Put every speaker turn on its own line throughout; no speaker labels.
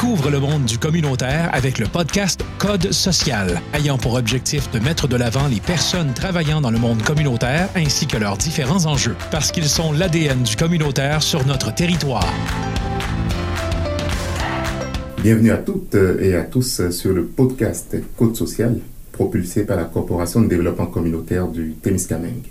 Découvre le monde du communautaire avec le podcast Code social, ayant pour objectif de mettre de l'avant les personnes travaillant dans le monde communautaire ainsi que leurs différents enjeux, parce qu'ils sont l'ADN du communautaire sur notre territoire.
Bienvenue à toutes et à tous sur le podcast Code social, propulsé par la Corporation de développement communautaire du Témiscamingue.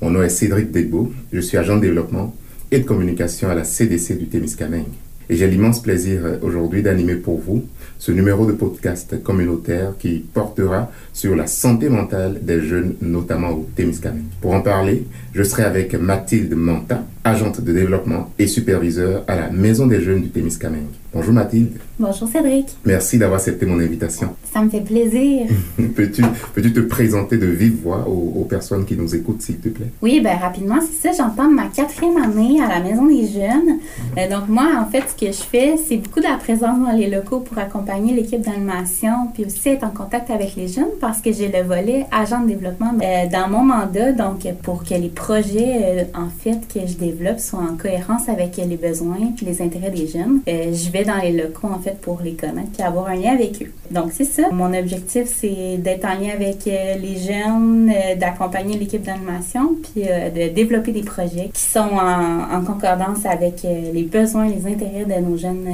Mon nom est Cédric Degbo, je suis agent de développement et de communication à la CDC du Témiscamingue. Et j'ai l'immense plaisir aujourd'hui d'animer pour vous ce numéro de podcast communautaire qui portera sur la santé mentale des jeunes, notamment au Témiscamingue. Pour en parler, je serai avec Mathilde Manta, agente de développement et superviseur à la Maison des jeunes du Témiscamingue. Bonjour Mathilde.
Bonjour Cédric.
Merci d'avoir accepté mon invitation.
Ça me fait plaisir.
peux-tu, peux-tu te présenter de vive voix aux, aux personnes qui nous écoutent, s'il te plaît?
Oui, ben rapidement, c'est ça. J'entends ma quatrième année à la Maison des jeunes. Euh, donc moi, en fait, ce que je fais, c'est beaucoup de la présence dans les locaux pour accompagner l'équipe d'animation, puis aussi être en contact avec les jeunes parce que j'ai le volet agent de développement euh, dans mon mandat. Donc pour que les projets, euh, en fait, que je développe soient en cohérence avec les besoins et les intérêts des jeunes, je vais dans les locaux, en fait, pour les connaître et avoir un lien avec eux. Donc, c'est ça. Mon objectif, c'est d'être en lien avec euh, les jeunes, euh, d'accompagner l'équipe d'animation, puis euh, de développer des projets qui sont en, concordance avec les besoins, les intérêts de nos jeunes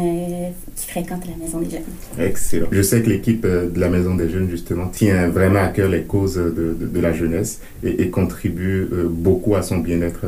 qui fréquentent la Maison des jeunes.
Excellent. Je sais que l'équipe de la Maison des jeunes, justement, tient vraiment à cœur les causes de, de, la jeunesse et contribue beaucoup à son bien-être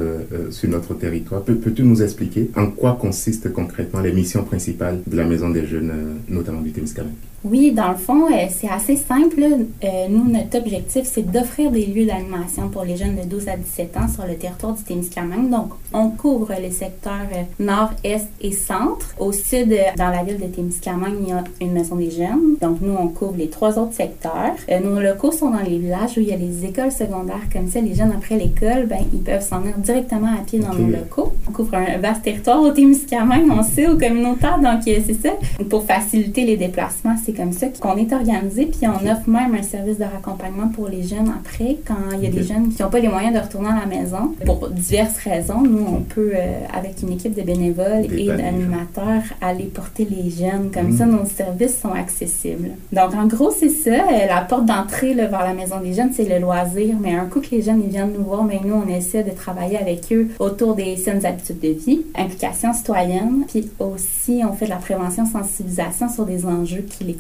sur notre territoire. Peux-tu nous expliquer en quoi consistent concrètement les missions principales de la Maison des jeunes, notamment du Témiscamingue?
Oui, dans le fond, euh, c'est assez simple. Euh, nous, notre objectif, c'est d'offrir des lieux d'animation pour les jeunes de 12 à 17 ans sur le territoire du Témiscamingue. Donc, on couvre les secteurs euh, nord, est et centre. Au sud, dans la ville de Témiscamingue, il y a une maison des jeunes. Donc, nous, on couvre les trois autres secteurs. nos locaux sont dans les villages où il y a les écoles secondaires. Comme ça, les jeunes, après l'école, ben, ils peuvent s'en venir directement à pied dans nos locaux. On couvre un vaste territoire au Témiscamingue, on sait, au communautaire. Donc, c'est ça. Pour faciliter les déplacements, c'est comme ça qu'on est organisé. Puis on offre même un service de raccompagnement pour les jeunes après, quand il y a des jeunes qui n'ont pas les moyens de retourner à la maison. Pour diverses raisons, nous, on peut, euh, avec une équipe de bénévoles et d'animateurs, aller porter les jeunes. Comme ça, mm. nos services sont accessibles. Donc, en gros, c'est ça. Euh, la porte d'entrée vers la maison des jeunes, c'est le loisir. Mais un coup que les jeunes ils viennent nous voir, mais nous, on essaie de travailler avec eux autour des saines habitudes de vie, implication citoyenne, puis aussi, on fait de la prévention, sensibilisation sur des enjeux qui les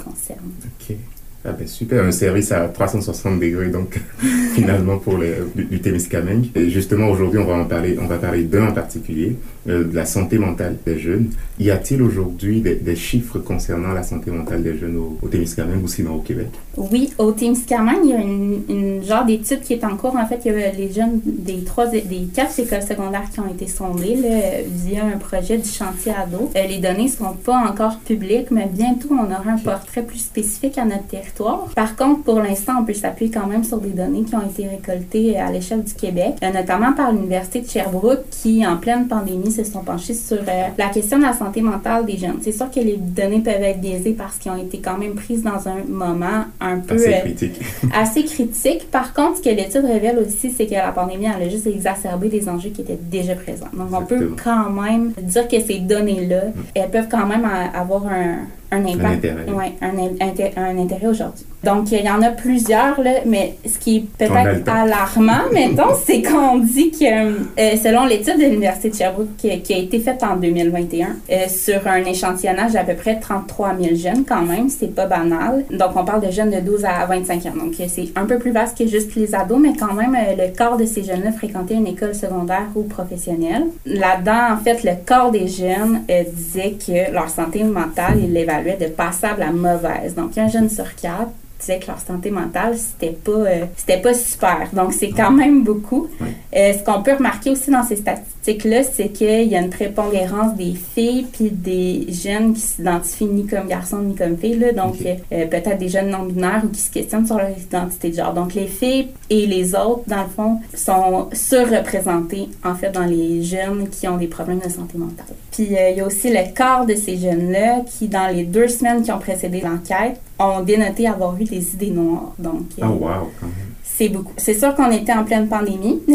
OK. Ah ben super, un service à 360 degrés donc finalement pour le, du, du Témiscamingue. Et justement aujourd'hui on va en parler, on va parler d'un en particulier, euh, de la santé mentale des jeunes. Y a-t-il aujourd'hui des, des, chiffres concernant la santé mentale des jeunes au, au Témiscamingue ou sinon au Québec?
Oui, au Témiscamingue, il y a une, une genre d'étude qui est en cours. En fait, il y a les jeunes des trois, des quatre écoles secondaires qui ont été sondées là, via un projet du chantier ado. Euh, les données sont pas encore publiques, mais bientôt on aura un portrait plus spécifique à notre territoire par contre, pour l'instant, on peut s'appuyer quand même sur des données qui ont été récoltées à l'échelle du Québec, euh, notamment par l'Université de Sherbrooke qui, en pleine pandémie, se sont penchés sur euh, la question de la santé mentale des jeunes. C'est sûr que les données peuvent être biaisées parce qu'ils ont été quand même prises dans un moment un peu
assez critique.
assez critique. Par contre, ce que l'étude révèle aussi, c'est que la pandémie elle a juste exacerbé des enjeux qui étaient déjà présents. Donc, on peut quand même dire que ces données-là, mm. elles peuvent quand même avoir un, un impact. Un intérêt. Ouais, un, un intérêt aujourd'hui. Donc, il y en a plusieurs, là, mais ce qui est peut-être alarmant, mettons, c'est qu'on dit que, euh, selon l'étude de l'Université de Sherbrooke qui, qui, a été faite en 2021, euh, sur un échantillonnage d'à peu près 33 000 jeunes, quand même, c'est pas banal. Donc, on parle de jeunes de 12 à 25 ans. Donc, c'est un peu plus vaste que juste les ados, mais quand même, euh, le corps de ces jeunes-là fréquentait une école secondaire ou professionnelle. Là-dedans, en fait, le corps des jeunes disait que leur santé mentale, il l'évaluait de passable à mauvaise. Donc, un jeune sur quatre que leur santé mentale, c'était pas, euh, c'était pas super. Donc, c'est quand même beaucoup. Euh, ce qu'on peut remarquer aussi dans ces statistiques-là, c'est qu'il y a une prépondérance des filles puis des jeunes qui s'identifient ni comme garçons ni comme filles. Là. Donc, euh, peut-être des jeunes non-binaires ou qui se questionnent sur leur identité de genre. Donc, les filles et les autres, dans le fond, sont surreprésentés, en fait, dans les jeunes qui ont des problèmes de santé mentale. Puis, il y a aussi le quart de ces jeunes-là qui, dans les deux semaines qui ont précédé l'enquête, ont dénoté avoir eu des idées noires. Donc,
oh, wow, quand même
C'est beaucoup. C'est sûr qu'on était en pleine pandémie,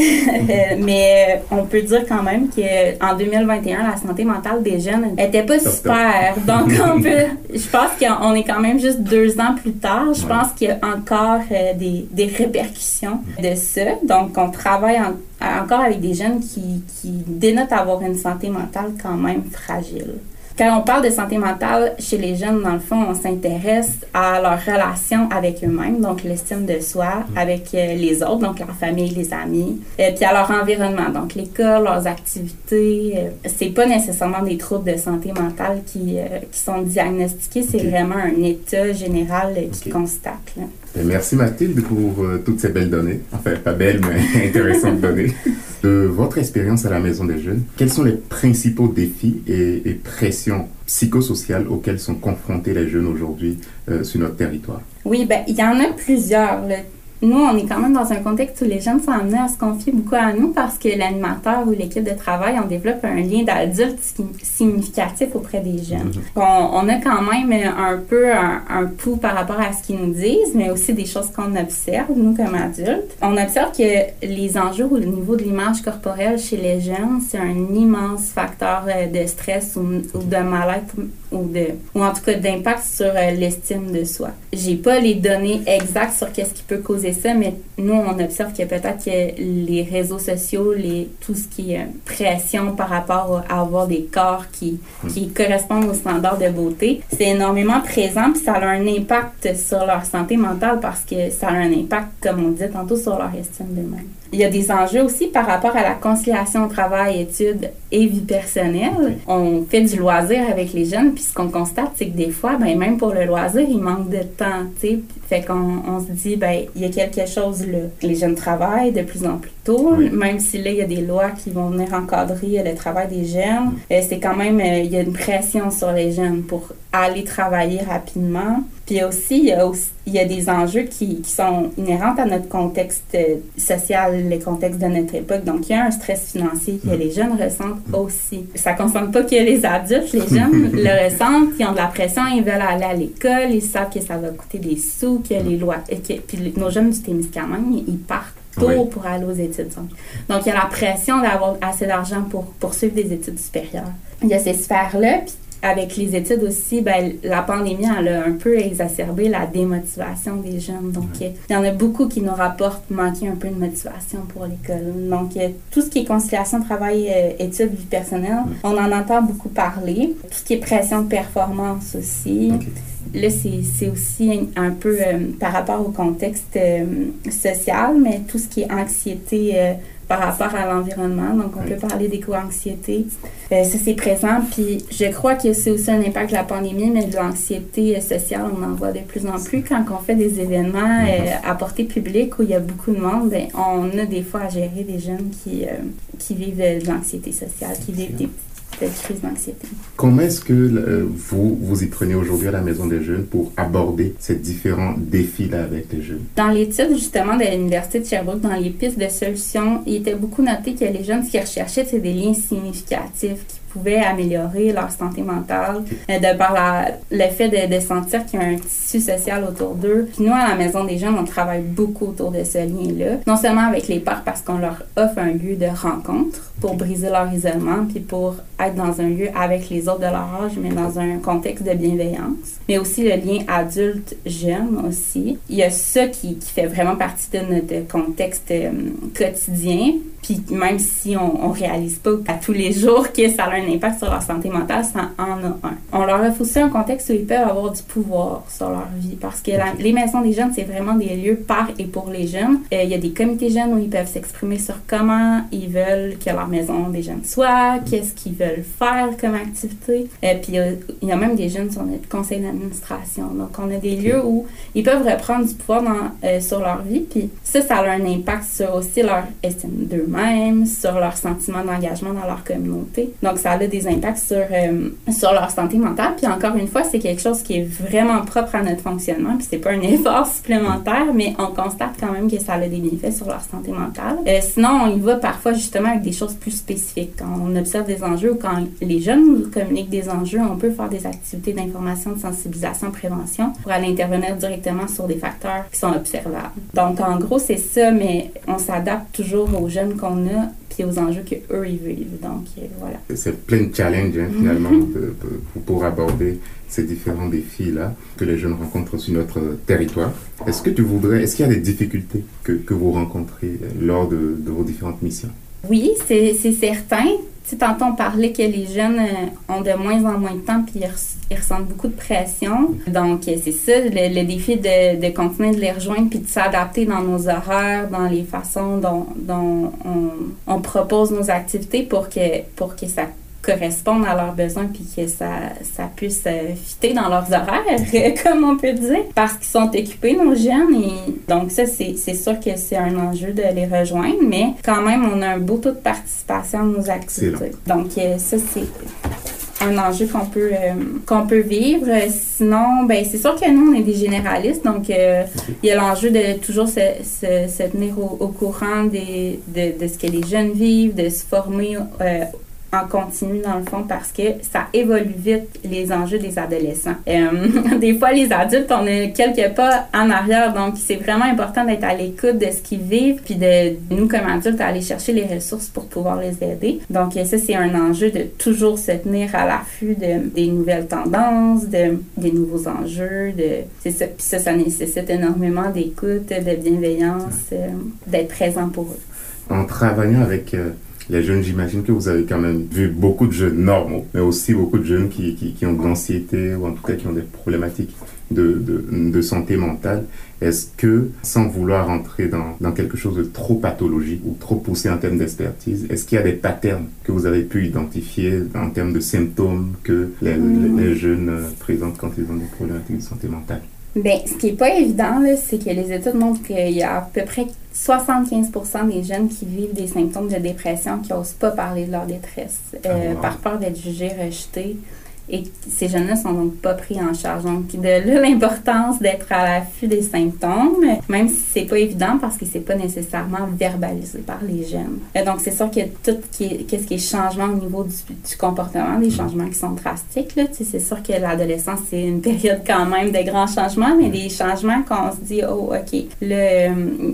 mais on peut dire quand même qu'en 2021, la santé mentale des jeunes n'était pas super. Donc, on peut, je pense qu'on est quand même juste deux ans plus tard. Je pense qu'il y a encore euh, des, des, répercussions de ça. Donc, on travaille encore avec des jeunes qui, qui dénotent avoir une santé mentale quand même fragile. Quand on parle de santé mentale chez les jeunes, dans le fond, on s'intéresse à leur relation avec eux-mêmes, donc l'estime de soi, mm. avec euh, les autres, donc leur famille, les amis, et euh, puis à leur environnement, donc l'école, leurs activités. Euh, c'est pas nécessairement des troubles de santé mentale qui, qui sont diagnostiqués, c'est vraiment un état général qui constate.
Merci Mathilde pour toutes ces belles données. Enfin, pas belles, mais intéressantes données. De votre expérience à la Maison des Jeunes, quels sont les principaux défis et, pressions psychosociales auxquelles sont confrontés les jeunes aujourd'hui euh, sur notre territoire?
Oui, ben, il y en a plusieurs nous, on est quand même dans un contexte où les jeunes sont amenés à se confier beaucoup à nous parce que l'animateur ou l'équipe de travail, on développe un lien d'adulte significatif auprès des jeunes. On, a quand même un peu un, un, pouls par rapport à ce qu'ils nous disent, mais aussi des choses qu'on observe, nous, comme adultes. On observe que les enjeux au niveau de l'image corporelle chez les jeunes, c'est un immense facteur euh, de stress ou, ou de mal-être ou, de, ou en tout cas d'impact sur euh, l'estime de soi. J'ai pas les données exactes sur qu'est-ce qui peut causer ça, mais nous, on observe que peut-être que les réseaux sociaux, les, tout ce qui est pression par rapport à avoir des corps qui, hmm. qui correspondent aux standards de beauté, c'est énormément présent, puis ça a un impact sur leur santé mentale parce que ça a un impact, comme on disait tantôt, sur leur estime d'eux-mêmes. Il y a des enjeux aussi par rapport à la conciliation travail-études et vie personnelle. On fait du loisir avec les jeunes, puis ce qu'on constate, c'est que des fois, ben, même pour le loisir, il manque de temps, tu sais. Fait qu'on on se dit, ben, il y a quelque chose là. Les jeunes travaillent de plus en plus tôt, même si là, il y a des lois qui vont venir encadrer le travail des jeunes. Euh, c'est quand même, euh, il y a une pression sur les jeunes pour aller travailler rapidement. Puis aussi, il y a, aussi, il y a des enjeux qui, qui, sont inhérents à notre contexte euh, social, le contexte de notre époque. Donc, il y a un stress financier que mm. les jeunes ressentent mm. aussi. Ça ne concerne pas que les adultes, les jeunes le ressentent, ils ont de la pression, ils veulent aller à l'école, ils savent que ça va coûter des sous, que les lois... Que, puis nos jeunes du Témiscamingue, ils partent tôt pour aller aux études. Donc, il y a la pression d'avoir assez d'argent pour poursuivre des études supérieures. Il y a ces sphères-là, puis avec les études aussi, ben, la pandémie, elle a un peu exacerbé la démotivation des jeunes. Donc, il y en a beaucoup qui nous rapportent manquer un peu de motivation pour l'école. Donc, tout ce qui est conciliation travail, euh, études, vie personnelle, on en entend beaucoup parler. Tout ce qui est pression de performance aussi. Là, c'est aussi un peu euh, par rapport au contexte euh, social, mais tout ce qui est anxiété par rapport à l'environnement. Donc, on peut parler d'éco-anxiété. Euh, ça, c'est présent. Puis, je crois que c'est aussi un impact de la pandémie, mais de l'anxiété euh, sociale, on en voit de plus en plus. Quand on fait des événements euh, à portée publique où il y a beaucoup de monde, ben, on a des fois à gérer des jeunes qui, qui vivent de l'anxiété sociale, qui vivent des crise d'anxiété.
Comment est-ce que euh, vous vous y prenez aujourd'hui à la Maison des Jeunes pour aborder ces différents défis-là avec les jeunes?
Dans l'étude justement de l'Université de Sherbrooke, dans les pistes de solutions, il était beaucoup noté que les jeunes, ce qu'ils recherchaient, c'est des liens significatifs qui pouvaient améliorer leur santé mentale euh, de par le fait de, sentir qu'il y a un tissu social autour d'eux. Puis nous, à la Maison des Jeunes, on travaille beaucoup autour de ce lien-là. Non seulement avec les parcs parce qu'on leur offre un lieu de rencontre pour briser leur isolement, puis pour être dans un lieu avec les autres de leur âge, mais dans un contexte de bienveillance. Mais aussi le lien adulte-jeune aussi. Il y a ça qui, qui, fait vraiment partie de notre contexte euh, quotidien. Puis même si on, on réalise pas à tous les jours que ça a un impact sur leur santé mentale, ça en a un. On leur offre aussi un contexte où ils peuvent avoir du pouvoir sur leur vie parce que les maisons des jeunes, c'est vraiment des lieux par et pour les jeunes. Euh, il y a des comités jeunes où ils peuvent s'exprimer sur comment ils veulent que leur maison des jeunes soit, qu'est-ce qu'ils veulent faire comme activité. Et euh, puis il y, a même des jeunes sur notre conseil d'administration. Donc on a des lieux où ils peuvent reprendre du pouvoir dans, euh, sur leur vie. Puis ça, ça a un impact sur aussi leur estime d'eux sur leur sentiment d'engagement dans leur communauté. Donc, ça a des impacts sur, euh, sur leur santé mentale. Puis encore une fois, c'est quelque chose qui est vraiment propre à notre fonctionnement. Puis c'est pas un effort supplémentaire, mais on constate quand même que ça a des bienfaits sur leur santé mentale. Euh, sinon, on y va parfois justement avec des choses plus spécifiques. Quand on observe des enjeux ou quand les jeunes nous communiquent des enjeux, on peut faire des activités d'information, de sensibilisation, de prévention pour aller intervenir directement sur des facteurs qui sont observables. Donc, en gros, c'est ça, mais on s'adapte toujours aux jeunes qu'on a puis aux enjeux qu'eux, ils vivent. Donc, euh, voilà.
C'est plein de challenges, hein, finalement, pour aborder ces différents défis-là que les jeunes rencontrent sur notre territoire. Est-ce que tu voudrais, est-ce qu'il y a des difficultés que, que vous rencontrez lors de, de vos différentes missions?
Oui, c'est certain. Sais, tantôt, on parlait que les jeunes euh, ont de moins en moins de temps puis ils, ressentent beaucoup de pression. Donc, euh, c'est ça, le, défi de, continuer de les rejoindre puis de s'adapter dans nos horaires, dans les façons dont, dont on, on, propose nos activités pour que, pour que ça correspondent à leurs besoins puis que ça, ça puisse euh, fitter dans leurs horaires, comme on peut dire, parce qu'ils sont occupés, nos jeunes. Et donc, ça, c'est sûr que c'est un enjeu de les rejoindre, mais quand même, on a un beau taux de participation à nos activités. Donc, euh, ça, c'est un enjeu qu'on peut euh, qu'on peut vivre. Sinon, ben c'est sûr que nous on est des généralistes, donc il y a l'enjeu de toujours se, se, tenir au, courant des, de, de, ce que les jeunes vivent, de se former en continu dans le fond parce que ça évolue vite les enjeux des adolescents. Euh, des fois les adultes on est quelques pas en arrière donc c'est vraiment important d'être à l'écoute de ce qu'ils vivent puis de nous comme adultes aller chercher les ressources pour pouvoir les aider. Donc ça c'est un enjeu de toujours se tenir à l'affût de des nouvelles tendances, de des nouveaux enjeux, de c'est ça puis ça ça nécessite énormément d'écoute, de bienveillance, euh, d'être présent pour eux.
En travaillant avec euh, les jeunes, j'imagine que vous avez quand même vu beaucoup de jeunes normaux, mais aussi beaucoup de jeunes qui, qui, qui ont de l'anxiété ou en tout cas qui ont des problématiques de, de, de santé mentale. Est-ce que, sans vouloir rentrer dans, dans, quelque chose de trop pathologique ou trop poussé en termes d'expertise, est-ce qu'il y a des patterns que vous avez pu identifier en termes de symptômes que les, les jeunes présentent quand ils ont des problématiques de santé mentale?
Bien, ce qui n'est pas évident, c'est que les études montrent qu'il y a à peu près 75% des jeunes qui vivent des symptômes de dépression qui n'osent pas parler de leur détresse euh, ah, par peur d'être jugés, rejetés. Et ces jeunes-là sont donc pas pris en charge. Donc, de là l'importance d'être à l'affût des symptômes, même si c'est pas évident parce que c'est pas nécessairement verbalisé par les jeunes. Et donc, c'est sûr que tout qu'est-ce qui est changement au niveau du, comportement, des changements qui sont drastiques, c'est sûr que l'adolescence, c'est une période quand même de grands changements, mais des changements qu'on se dit, oh, OK, là, euh,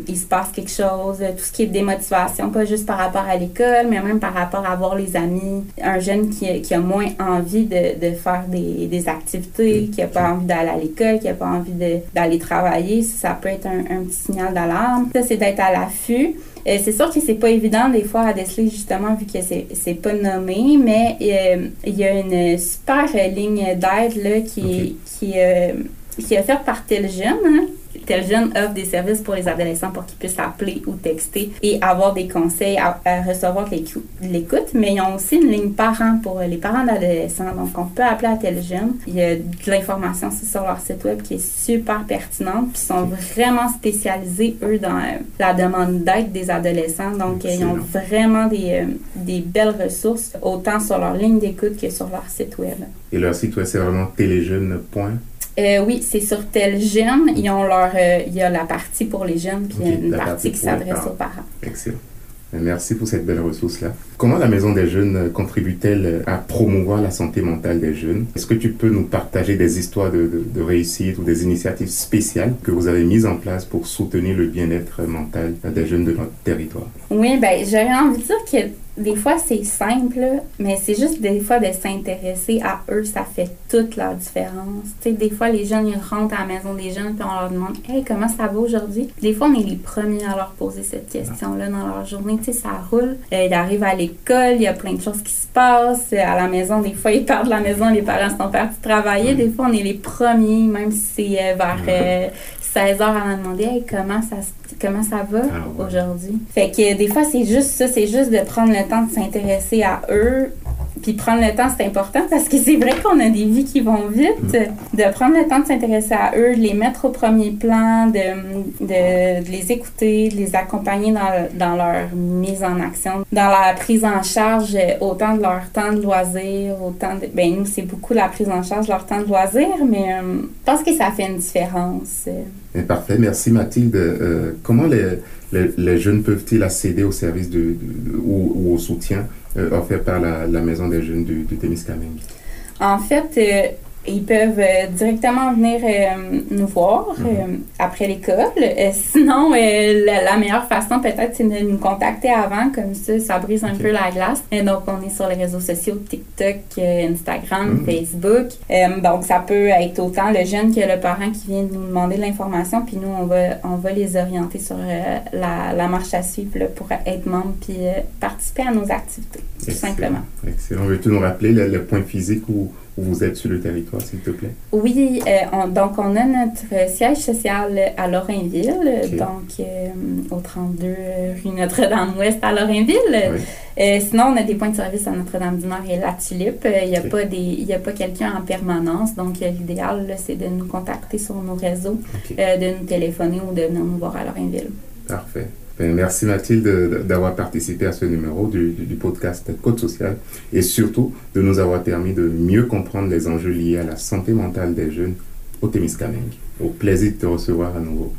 il se passe quelque chose, tout ce qui est démotivation, pas juste par rapport à l'école, mais même par rapport à voir les amis, un jeune qui, a moins envie de faire des, des activités, qui n'a pas envie d'aller à l'école, qui n'a pas envie d'aller travailler, ça, peut être un, un petit signal d'alarme. Ça, c'est d'être à l'affût. Euh, c'est sûr que c'est pas évident des fois à déceler justement vu que c'est, c'est pas nommé, mais euh, il y a une super ligne d'aide là qui, qui, euh, qui est faite par tel jeune. Hein tel jeune offre des services pour les adolescents pour qu'ils puissent appeler ou texter et avoir des conseils, à, recevoir de l'écoute. Mais ils ont aussi une ligne parent pour les parents d'adolescents. Donc, on peut appeler à tel jeune. Il y a de l'information sur leur site web qui est super pertinente. Puis, ils sont vraiment spécialisés, eux, dans la demande d'aide des adolescents. Donc, ils ont vraiment des, euh, des belles ressources, autant sur leur ligne d'écoute que sur leur site web.
Et leur site web, c'est vraiment téléjeune.com
euh, oui, c'est sur tel jeune. Ils ont leur, euh, il y a la partie pour les jeunes, puis il y a une partie, qui s'adresse aux parents.
Excellent. Merci pour cette belle ressource-là. Comment la Maison des Jeunes contribue-t-elle à promouvoir la santé mentale des jeunes? Est-ce que tu peux nous partager des histoires de, de, de, réussite ou des initiatives spéciales que vous avez mises en place pour soutenir le bien-être mental des jeunes de notre territoire?
Oui, ben j'aurais envie de dire que des fois, c'est simple, mais c'est juste des fois de s'intéresser à eux, ça fait toute la différence. Tu sais, des fois, les jeunes, ils rentrent à la maison des jeunes, puis on leur demande Hey, comment ça va aujourd'hui Des fois, on est les premiers à leur poser cette question-là dans leur journée. Tu sais, ça roule. Euh, ils arrivent à l'école, il y a plein de choses qui se passent. À la maison, des fois, ils partent de la maison, les parents sont partis travailler. Des fois, on est les premiers, même si c'est euh, vers 16 euh, heures à demander Hey, comment ça comment ça va ah, aujourd'hui? Fait que des fois, c'est juste ça, c'est juste de prendre le temps de s'intéresser à eux, puis prendre le temps, c'est important parce que c'est vrai qu'on a des vies qui vont vite. Mm. De prendre le temps de s'intéresser à eux, de les mettre au premier plan, de, de, les écouter, de les accompagner dans, dans, leur mise en action, dans la prise en charge autant de leur temps de loisir, autant de... Ben nous, c'est beaucoup la prise en charge de leur temps de loisir, mais euh, je pense que ça fait une différence.
parfait. Merci Mathilde. Euh, comment les, les, jeunes peuvent-ils accéder au service de, ou, au soutien euh, offert par la, Maison des jeunes du, du Témiscamingue?
En fait, ils peuvent euh, directement venir euh, nous voir mhm. euh, après l'école. sinon, la, meilleure façon peut-être, c'est de nous contacter avant, comme ça, ça brise un peu la glace. Et donc, on est sur les réseaux sociaux, TikTok, Instagram, mhm. Facebook. donc, ça peut être autant le jeune que le parent qui vient nous demander de l'information, puis nous, on va, on va les orienter sur la, la, marche à suivre pour être membre, puis participer à nos activités, tout simplement.
Excellent. Veux-tu nous rappeler le, le point physique où vous êtes sur le territoire, s'il te plaît?
Oui, euh, donc on a notre siège social à Lorrainville, donc euh, au 32 rue Notre-Dame-Ouest à Lorrainville. Euh, sinon, on a des points de service à Notre-Dame-du-Nord et la Tulipe. Il n'y a, pas a pas quelqu'un en permanence, donc l'idéal, c'est de nous contacter sur nos réseaux, de nous téléphoner ou de venir nous voir à Lorrainville.
Parfait. Ben, merci Mathilde d'avoir participé à ce numéro du, podcast Code social et surtout de nous avoir permis de mieux comprendre les enjeux liés à la santé mentale des jeunes au Témiscamingue. Au plaisir de te recevoir à nouveau.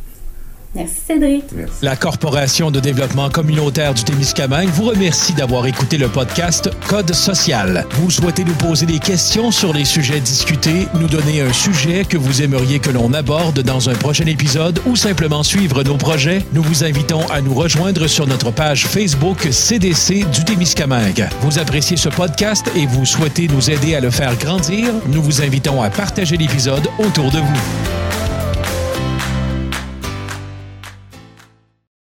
Merci Cédric.
La Corporation de développement communautaire du Témiscamingue vous remercie d'avoir écouté le podcast Code social. Vous souhaitez nous poser des questions sur les sujets discutés, nous donner un sujet que vous aimeriez que l'on aborde dans un prochain épisode ou simplement suivre nos projets, nous vous invitons à nous rejoindre sur notre page Facebook CDC du Témiscamingue. Vous appréciez ce podcast et vous souhaitez nous aider à le faire grandir, nous vous invitons à partager l'épisode autour de vous.